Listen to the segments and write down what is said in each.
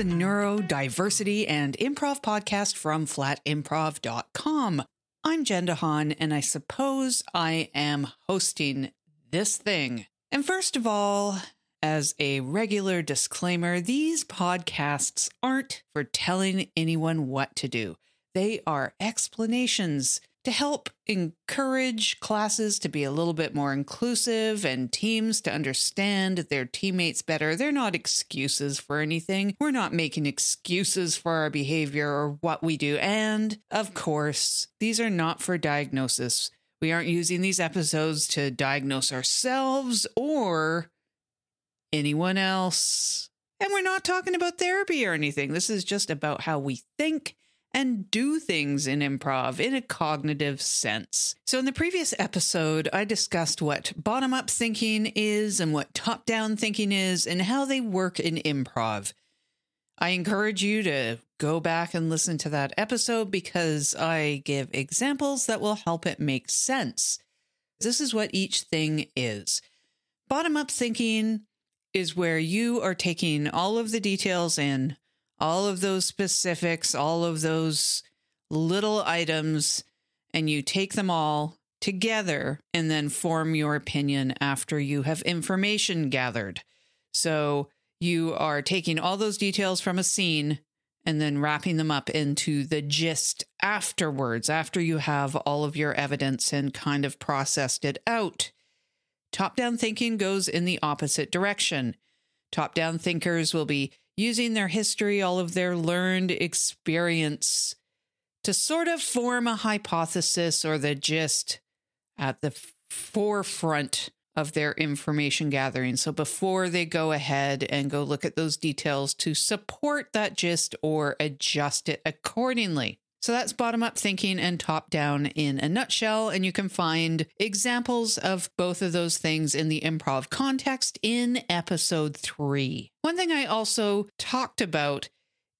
The Neurodiversity and Improv podcast from flatimprov.com. I'm Jen DeHaan, and I suppose I am hosting this thing. And first of all, as a regular disclaimer, these podcasts aren't for telling anyone what to do. They are explanations to help encourage classes to be a little bit more inclusive and teams to understand their teammates better. They're not excuses for anything. We're not making excuses for our behavior or what we do. And of course, these are not for diagnosis. We aren't using these episodes to diagnose ourselves or anyone else. And we're not talking about therapy or anything. This is just about how we think and do things in improv in a cognitive sense. So, in the previous episode, I discussed what bottom up thinking is and what top down thinking is and how they work in improv. I encourage you to go back and listen to that episode because I give examples that will help it make sense. This is what each thing is. Bottom up thinking is where you are taking all of the details in all of those specifics, all of those little items, and you take them all together and then form your opinion after you have information gathered. So you are taking all those details from a scene and then wrapping them up into the gist afterwards, after you have all of your evidence and kind of processed it out. Top down thinking goes in the opposite direction. Top down thinkers will be using their history, all of their learned experience to sort of form a hypothesis or the gist at the forefront of their information gathering. So before they go ahead and go look at those details to support that gist or adjust it accordingly. So that's bottom up thinking and top down in a nutshell. And you can find examples of both of those things in the improv context in episode three. One thing I also talked about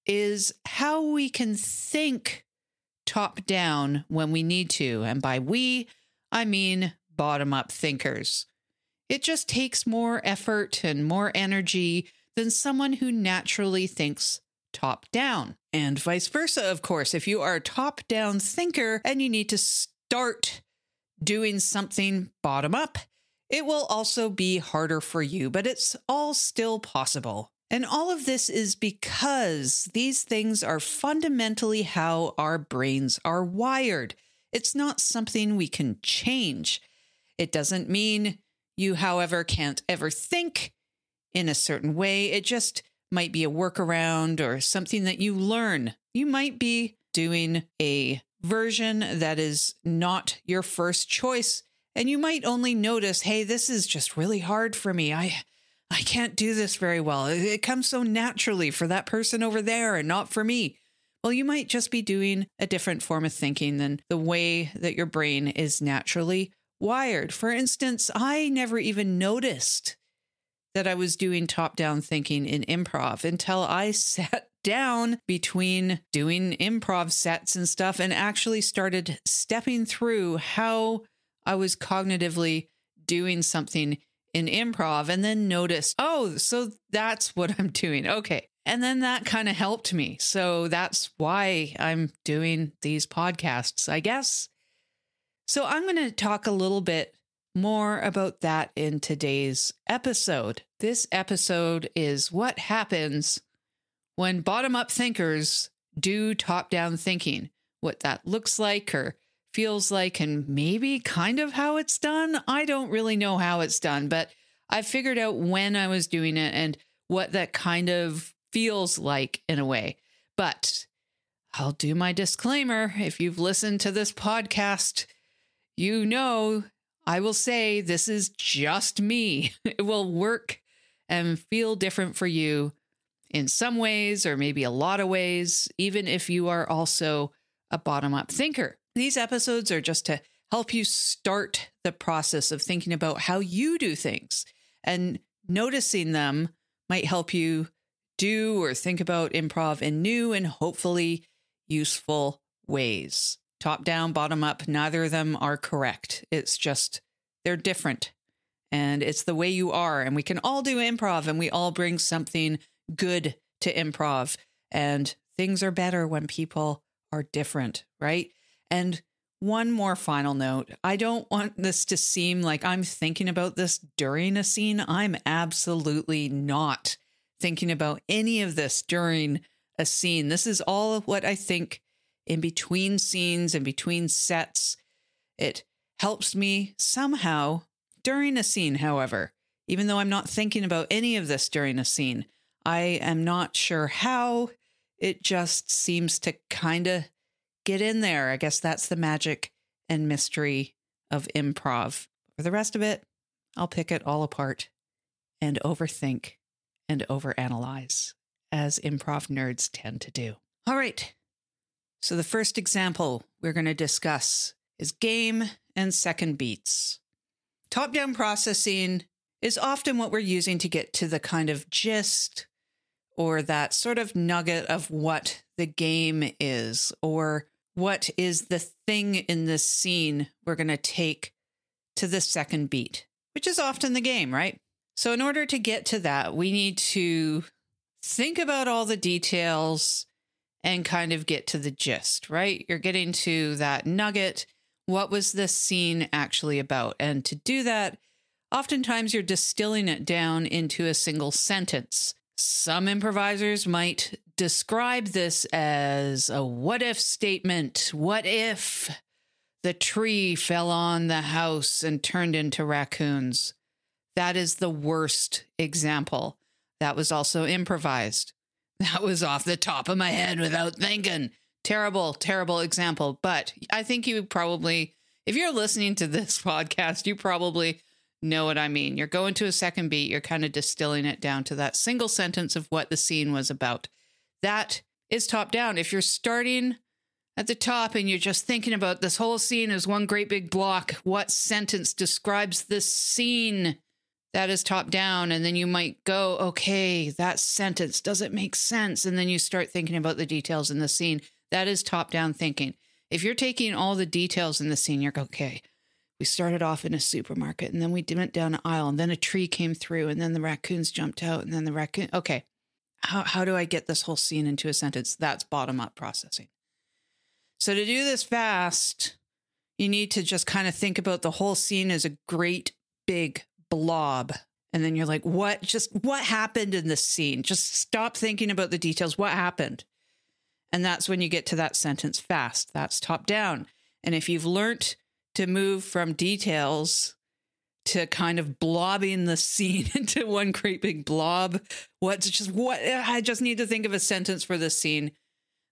is how we can think top down when we need to. And by we, I mean bottom up thinkers. It just takes more effort and more energy than someone who naturally thinks top down. And vice versa, of course. If you are a top down thinker and you need to start doing something bottom up, it will also be harder for you, but it's all still possible. And all of this is because these things are fundamentally how our brains are wired. It's not something we can change. It doesn't mean you, however, can't ever think in a certain way. It just might be a workaround or something that you learn. You might be doing a version that is not your first choice and you might only notice, "Hey, this is just really hard for me. I I can't do this very well. It comes so naturally for that person over there and not for me." Well, you might just be doing a different form of thinking than the way that your brain is naturally wired. For instance, I never even noticed that I was doing top down thinking in improv until I sat down between doing improv sets and stuff and actually started stepping through how I was cognitively doing something in improv and then noticed, oh, so that's what I'm doing. Okay. And then that kind of helped me. So that's why I'm doing these podcasts, I guess. So I'm going to talk a little bit more about that in today's episode. This episode is what happens when bottom up thinkers do top down thinking, what that looks like or feels like, and maybe kind of how it's done. I don't really know how it's done, but I figured out when I was doing it and what that kind of feels like in a way. But I'll do my disclaimer. If you've listened to this podcast, you know I will say this is just me. It will work and feel different for you in some ways, or maybe a lot of ways, even if you are also a bottom up thinker. These episodes are just to help you start the process of thinking about how you do things. And noticing them might help you do or think about improv in new and hopefully useful ways top down, bottom up, neither of them are correct. It's just they're different. And it's the way you are. And we can all do improv and we all bring something good to improv. And things are better when people are different, right? And one more final note I don't want this to seem like I'm thinking about this during a scene. I'm absolutely not thinking about any of this during a scene. This is all what I think in between scenes and between sets. It helps me somehow during a scene, however, even though I'm not thinking about any of this during a scene. I am not sure how. It just seems to kind of get in there. I guess that's the magic and mystery of improv. For the rest of it, I'll pick it all apart and overthink and overanalyze, as improv nerds tend to do. All right. So, the first example we're going to discuss is game and second beats. Top down processing is often what we're using to get to the kind of gist or that sort of nugget of what the game is or what is the thing in this scene we're going to take to the second beat, which is often the game, right? So, in order to get to that, we need to think about all the details and kind of get to the gist, right? You're getting to that nugget. What was this scene actually about? And to do that, oftentimes you're distilling it down into a single sentence. Some improvisers might describe this as a what if statement. What if the tree fell on the house and turned into raccoons? That is the worst example. That was also improvised. That was off the top of my head without thinking. Terrible, terrible example. But I think you probably, if you're listening to this podcast, you probably know what I mean. You're going to a second beat, you're kind of distilling it down to that single sentence of what the scene was about. That is top down. If you're starting at the top and you're just thinking about this whole scene as one great big block, what sentence describes this scene? That is top down. And then you might go, okay, that sentence, does it make sense? And then you start thinking about the details in the scene. That is top down thinking. If you're taking all the details in the scene, you're okay, we started off in a supermarket and then we went down an aisle and then a tree came through and then the raccoons jumped out and then the raccoon okay how, how do i get this whole scene into a sentence that's bottom up processing so to do this fast you need to just kind of think about the whole scene as a great big blob and then you're like what just what happened in this scene just stop thinking about the details what happened and that's when you get to that sentence fast that's top down and if you've learned to move from details to kind of blobbing the scene into one great big blob. What's just what I just need to think of a sentence for this scene.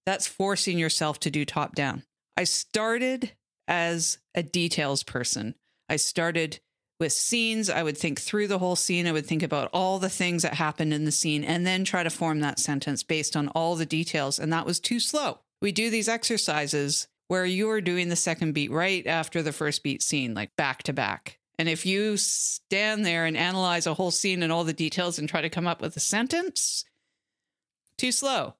That's forcing yourself to do top down. I started as a details person. I started with scenes. I would think through the whole scene. I would think about all the things that happened in the scene and then try to form that sentence based on all the details. And that was too slow. We do these exercises where you are doing the second beat right after the first beat scene, like back to back. And if you stand there and analyze a whole scene and all the details and try to come up with a sentence, too slow.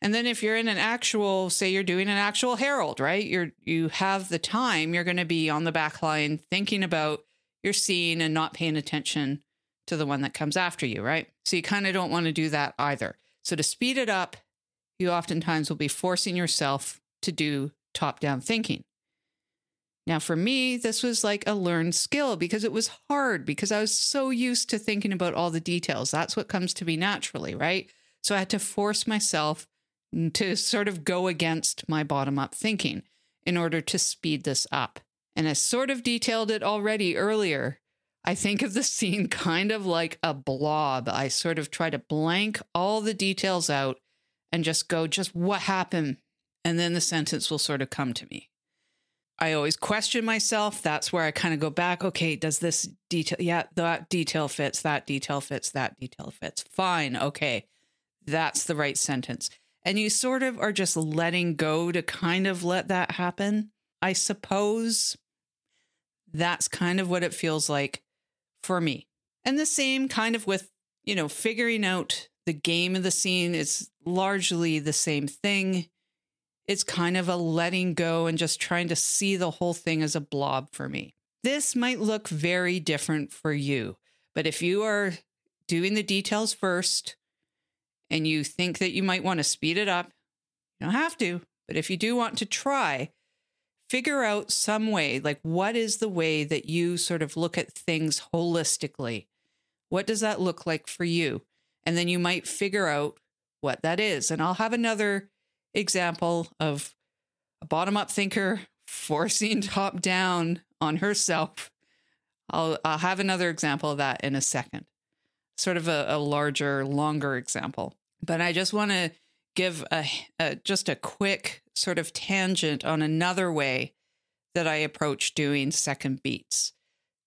And then if you're in an actual, say you're doing an actual Harold, right? You're you have the time, you're going to be on the back line thinking about your seeing and not paying attention to the one that comes after you, right? So you kind of don't want to do that either. So to speed it up, you oftentimes will be forcing yourself to do top down thinking. Now, for me, this was like a learned skill because it was hard because I was so used to thinking about all the details. That's what comes to me naturally, right? So I had to force myself to sort of go against my bottom up thinking in order to speed this up. And I sort of detailed it already earlier. I think of the scene kind of like a blob. I sort of try to blank all the details out and just go, just what happened and then the sentence will sort of come to me. I always question myself. That's where I kind of go back. Okay, does this detail? Yeah, that detail fits. That detail fits. That detail fits. Fine. Okay, that's the right sentence. And you sort of are just letting go to kind of let that happen. I suppose that's kind of what it feels like for me. And the same kind of with, you know, figuring out the game of the scene is largely the same thing it's kind of a letting go and just trying to see the whole thing as a blob for me. This might look very different for you, but if you are doing the details first and you think that you might want to speed it up, you don't have to. But if you do want to try, figure out some way like, what is the way that you sort of look at things holistically? What does that look like for you? And then you might figure out what that is. And I'll have another example of a bottom up thinker forcing top down on herself. I'll, I'll have another example of that in a second, sort of a, a larger, longer example. But I just want to give a, a just a quick sort of tangent on another way that I approach doing second beats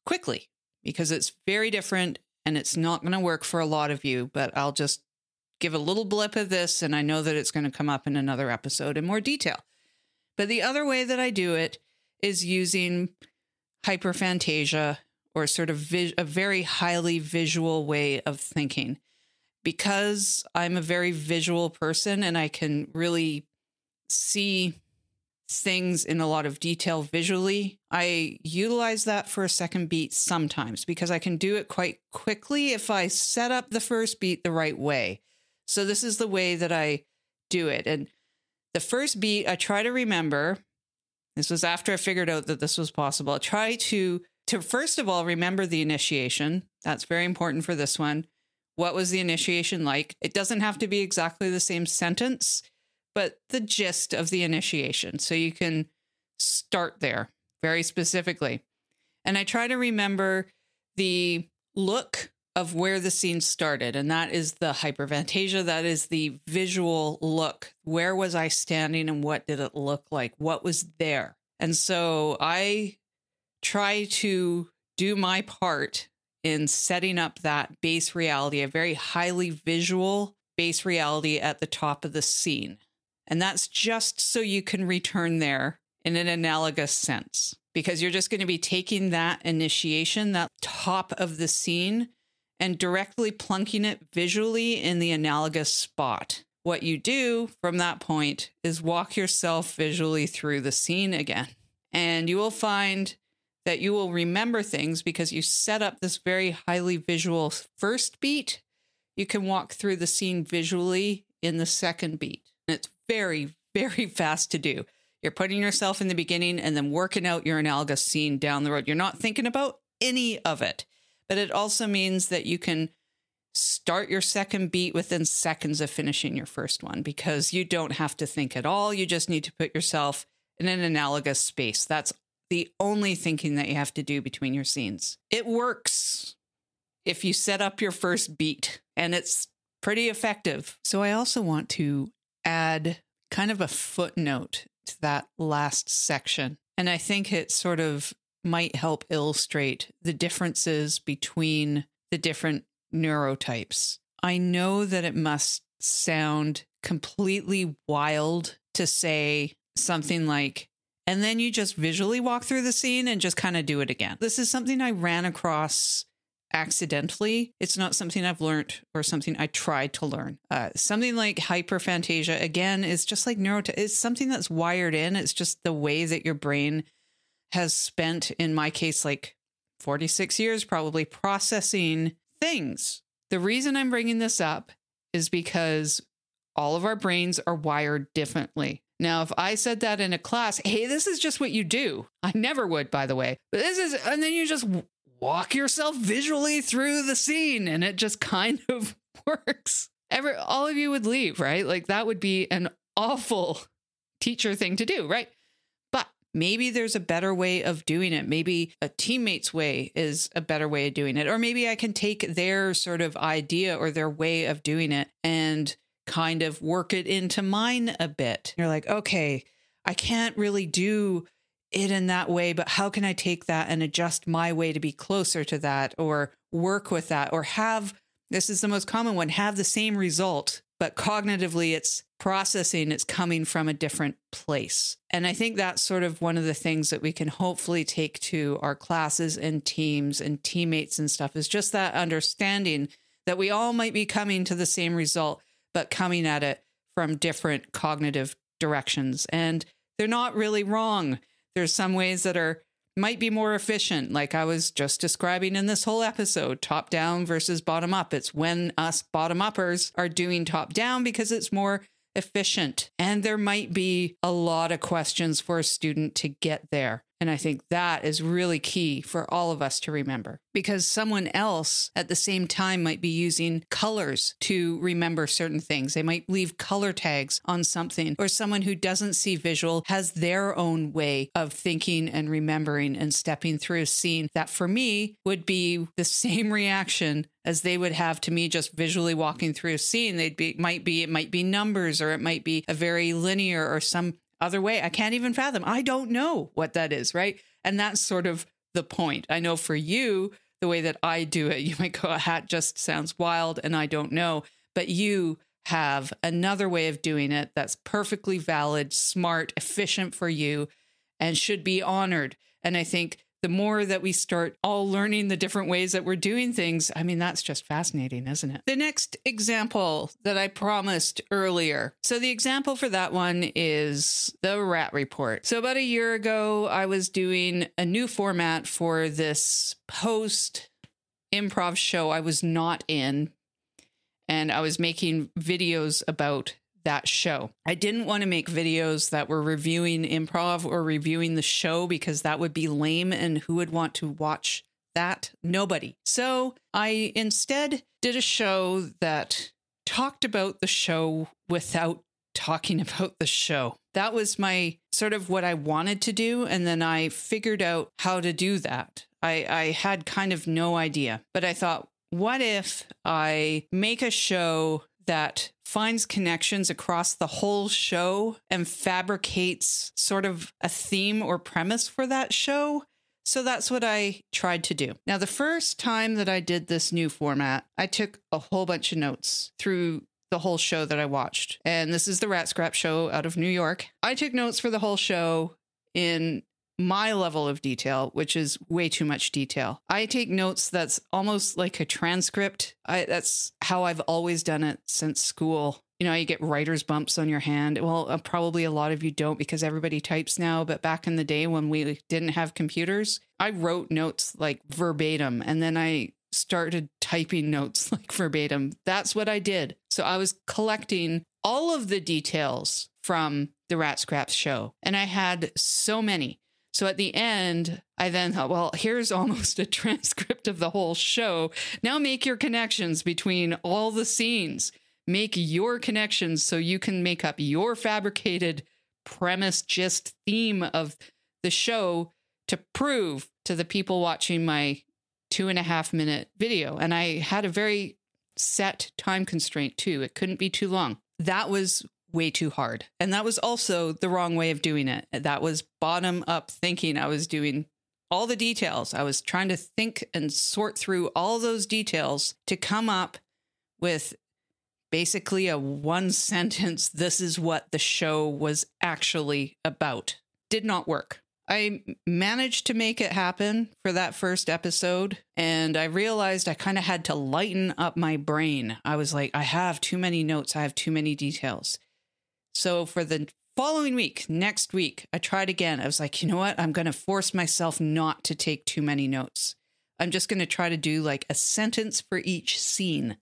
quickly because it's very different and it's not going to work for a lot of you, but I'll just give a little blip of this and I know that it's going to come up in another episode in more detail. But the other way that I do it is using hyperphantasia or sort of a very highly visual way of thinking. Because I'm a very visual person and I can really see things in a lot of detail visually, I utilize that for a second beat sometimes because I can do it quite quickly if I set up the first beat the right way. So, this is the way that I do it. And the first beat, I try to remember. This was after I figured out that this was possible. I try to to first of all remember the initiation. That's very important for this one. What was the initiation like? It doesn't have to be exactly the same sentence, but the gist of the initiation. So you can start there very specifically. And I try to remember the look of where the scene started. And that is the hyperphantasia. That is the visual look. Where was I standing and what did it look like? What was there? And so I try to do my part in setting up that base reality, a very highly visual base reality at the top of the scene. And that's just so you can return there in an analogous sense, because you're just going to be taking that initiation, that top of the scene, and directly plunking it visually in the analogous spot. What you do from that point is walk yourself visually through the scene again. And you will find that you will remember things because you set up this very highly visual first beat. You can walk through the scene visually in the second beat. And it's very, very fast to do. You're putting yourself in the beginning and then working out your analogous scene down the road. You're not thinking about any of it but it also means that you can start your second beat within seconds of finishing your first one because you don't have to think at all. You just need to put yourself in an analogous space. That's the only thinking that you have to do between your scenes. It works if you set up your first beat, and it's pretty effective. So, I also want to add kind of a footnote to that last section. And I think it sort of might help illustrate the differences between the different neurotypes. I know that it must sound completely wild to say something like, and then you just visually walk through the scene and just kind of do it again. This is something I ran across accidentally. It's not something I've learned or something I tried to learn. Uh, something like hyperphantasia, again, is just like neuro, It's something that's wired in. It's just the way that your brain has spent, in my case, like 46 years probably processing things. The reason I'm bringing this up is because all of our brains are wired differently. Now, if I said that in a class, hey, this is just what you do. I never would, by the way. But this is, and then you just walk yourself visually through the scene and it just kind of works. Every, all of you would leave, right? Like that would be an awful teacher thing to do, right? But maybe there's a better way of doing it. Maybe a teammate's way is a better way of doing it. Or maybe I can take their sort of idea or their way of doing it and kind of work it into mine a bit. You're like, okay, I can't really do it in that way, but how can I take that and adjust my way to be closer to that or work with that or have this is the most common one have the same result but cognitively it's processing it's coming from a different place and i think that's sort of one of the things that we can hopefully take to our classes and teams and teammates and stuff is just that understanding that we all might be coming to the same result but coming at it from different cognitive directions and they're not really wrong there's some ways that are might be more efficient, like I was just describing in this whole episode top down versus bottom up. It's when us bottom uppers are doing top down because it's more efficient. And there might be a lot of questions for a student to get there. And I think that is really key for all of us to remember because someone else at the same time might be using colors to remember certain things. They might leave color tags on something, or someone who doesn't see visual has their own way of thinking and remembering and stepping through a scene that for me would be the same reaction as they would have to me just visually walking through a scene they'd be might be it might be numbers or it might be a very linear or some other way. I can't even fathom. I don't know what that is, right? And that's sort of the point. I know for you, the way that I do it, you might go, a hat just sounds wild and I don't know. But you have another way of doing it that's perfectly valid, smart, efficient for you, and should be honored. And I think the more that we start all learning the different ways that we're doing things, I mean, that's just fascinating, isn't it? The next example that I promised earlier. So, the example for that one is the rat report. So, about a year ago, I was doing a new format for this post improv show I was not in. And I was making videos about that show. I didn't want to make videos that were reviewing improv or reviewing the show because that would be lame and who would want to watch that? Nobody. So I instead did a show that talked about the show without talking about the show. That was my sort of what I wanted to do. And then I figured out how to do that. I, I had kind of no idea, but I thought, what if I make a show that finds connections across the whole show and fabricates sort of a theme or premise for that show. So that's what I tried to do. Now, the first time that I did this new format, I took a whole bunch of notes through the whole show that I watched. And this is the Rat Scrap show out of New York. I took notes for the whole show in my level of detail, which is way too much detail. I take notes that's almost like a transcript. I, that's how I've always done it since school. You know, you get writer's bumps on your hand. Well, uh, probably a lot of you don't because everybody types now. But back in the day when we didn't have computers, I wrote notes like verbatim and then I started typing notes like verbatim. That's what I did. So I was collecting all of the details from the Rat Scraps show. And I had so many. So at the end, I then thought, well, here's almost a transcript of the whole show. Now make your connections between all the scenes. Make your connections so you can make up your fabricated premise, just theme of the show to prove to the people watching my two and a half minute video. And I had a very set time constraint too. It couldn't be too long. That was way too hard. And that was also the wrong way of doing it. That was bottom up thinking. I was doing all the details. I was trying to think and sort through all those details to come up with basically a one sentence this is what the show was actually about. Did not work. I managed to make it happen for that first episode, and I realized I kind of had to lighten up my brain. I was like, I have too many notes, I have too many details. So for the following week, next week, I tried again. I was like, you know what? I'm going to force myself not to take too many notes. I'm just going to try to do like a sentence for each scene.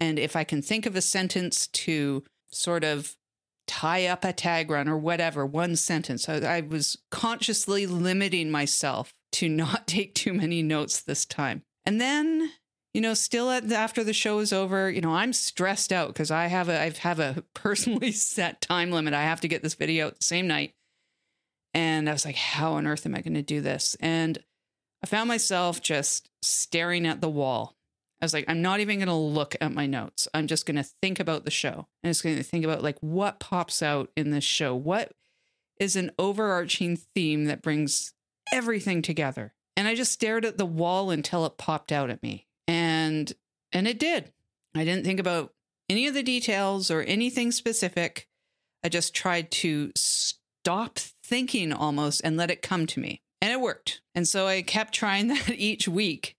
And if I can think of a sentence to sort of tie up a tag run or whatever, one sentence, I, I was consciously limiting myself to not take too many notes this time. And then you know, still at the, after the show is over, you know, I'm stressed out because I have a I have a personally set time limit. I have to get this video out the same night. And I was like, how on earth am I going to do this? And I found myself just staring at the wall. I was like, I'm not even going to look at my notes. I'm just going to think about the show. And just going to think about like what pops out in this show. What is an overarching theme that brings everything together? And I just stared at the wall until it popped out at me and it did. I didn't think about any of the details or anything specific. I just tried to stop thinking almost and let it come to me. And it worked. And so I kept trying that each week.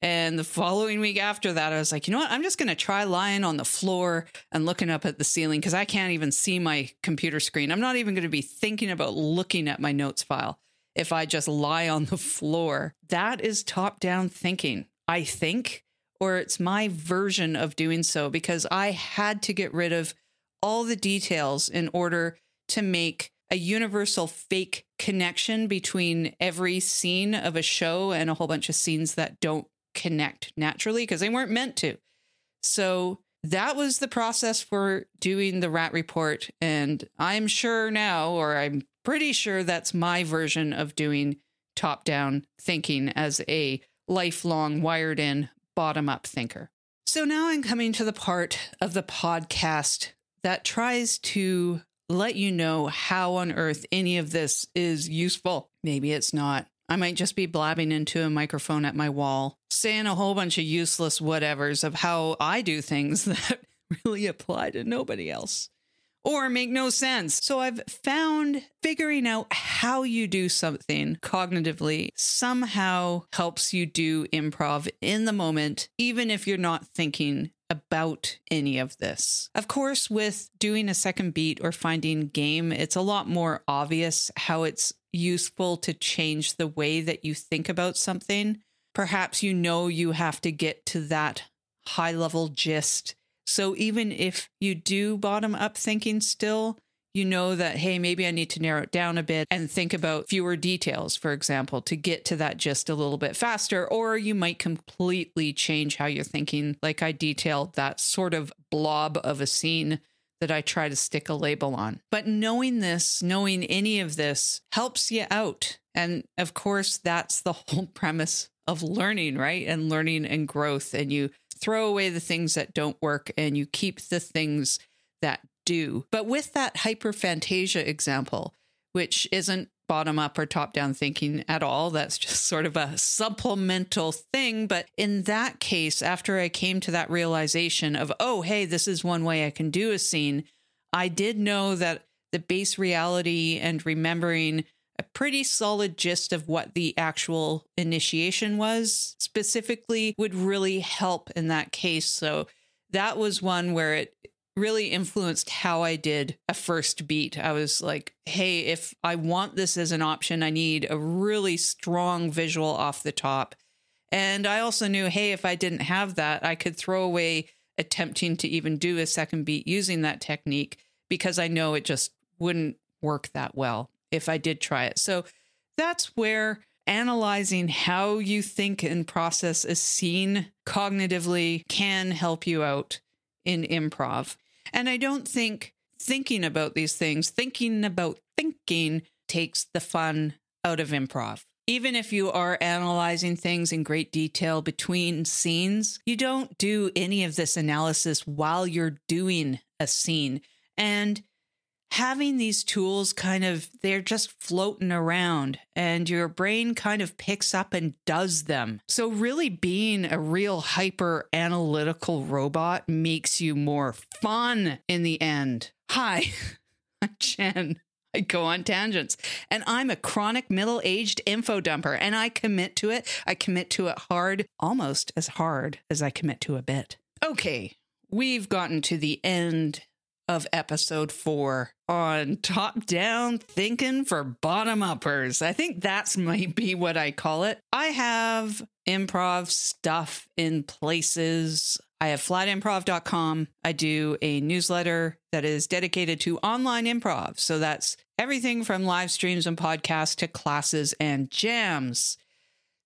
And the following week after that, I was like, you know what? I'm just going to try lying on the floor and looking up at the ceiling because I can't even see my computer screen. I'm not even going to be thinking about looking at my notes file. if I just lie on the floor. That is top down thinking, I think, or it's my version of doing so because I had to get rid of all the details in order to make a universal fake connection between every scene of a show and a whole bunch of scenes that don't connect naturally because they weren't meant to. So that was the process for doing the rat report. And I'm sure now, or I'm pretty sure that's my version of doing top down thinking as a lifelong wired in bottom up thinker. So now I'm coming to the part of the podcast that tries to let you know how on earth any of this is useful. Maybe it's not. I might just be blabbing into a microphone at my wall, saying a whole bunch of useless whatevers of how I do things that really apply to nobody else or make no sense. So I've found figuring out how you do something cognitively somehow helps you do improv in the moment, even if you're not thinking about any of this. Of course, with doing a second beat or finding game, it's a lot more obvious how it's useful to change the way that you think about something. Perhaps you know you have to get to that high level gist. So even if you do bottom up thinking still, you know that, hey, maybe I need to narrow it down a bit and think about fewer details, for example, to get to that just a little bit faster. Or you might completely change how you're thinking, like I detailed that sort of blob of a scene that I try to stick a label on. But knowing this, knowing any of this helps you out. And of course, that's the whole premise of learning, right? And learning and growth. And you throw away the things that don't work and you keep the things that do. But with that hyperphantasia example, which isn't bottom up or top down thinking at all. That's just sort of a supplemental thing. But in that case, after I came to that realization of, oh, hey, this is one way I can do a scene, I did know that the base reality and remembering a pretty solid gist of what the actual initiation was specifically would really help in that case. So that was one where it really influenced how I did a first beat. I was like, hey, if I want this as an option, I need a really strong visual off the top. And I also knew, hey, if I didn't have that, I could throw away attempting to even do a second beat using that technique because I know it just wouldn't work that well if I did try it. So that's where analyzing how you think and process a scene cognitively can help you out in improv. And I don't think thinking about these things, thinking about thinking, takes the fun out of improv. Even if you are analyzing things in great detail between scenes, you don't do any of this analysis while you're doing a scene. And having these tools kind of they're just floating around and your brain kind of picks up and does them. So really being a real hyper analytical robot makes you more fun in the end. Hi, I'm Jen. I go on tangents. And I'm a chronic middle aged info dumper and I commit to it. I commit to it hard, almost as hard as I commit to a bit. Okay, we've gotten to the end of episode four on top down thinking for bottom uppers. I think that's might be what I call it. I have improv stuff in places. I have flatimprov.com. I do a newsletter that is dedicated to online improv. So that's everything from live streams and podcasts to classes and jams.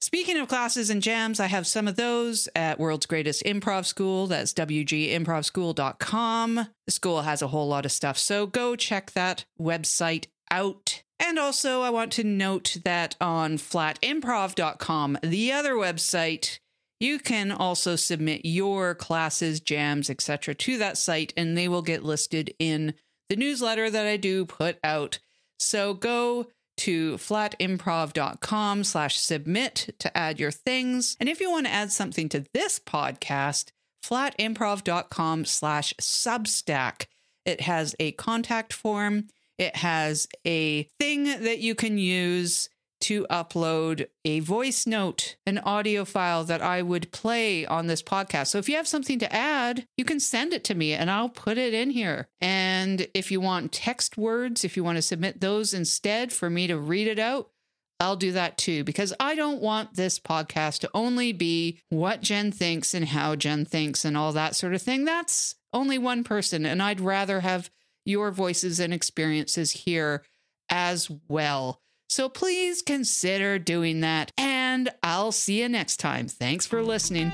Speaking of classes and jams, I have some of those at World's Greatest Improv School. That's wgimprovschool.com. The school has a whole lot of stuff, so go check that website out. And also, I want to note that on flatimprov.com, the other website, you can also submit your classes, jams, etc. to that site, and they will get listed in the newsletter that I do put out. So go to flatimprov.com slash submit to add your things. And if you want to add something to this podcast, flatimprov.com slash substack. It has a contact form. It has a thing that you can use to upload a voice note, an audio file that I would play on this podcast. So if you have something to add, you can send it to me and I'll put it in here. And if you want text words, if you want to submit those instead for me to read it out, I'll do that too because I don't want this podcast to only be what Jen thinks and how Jen thinks and all that sort of thing. That's only one person. And I'd rather have your voices and experiences here as well. So please consider doing that. And I'll see you next time. Thanks for listening.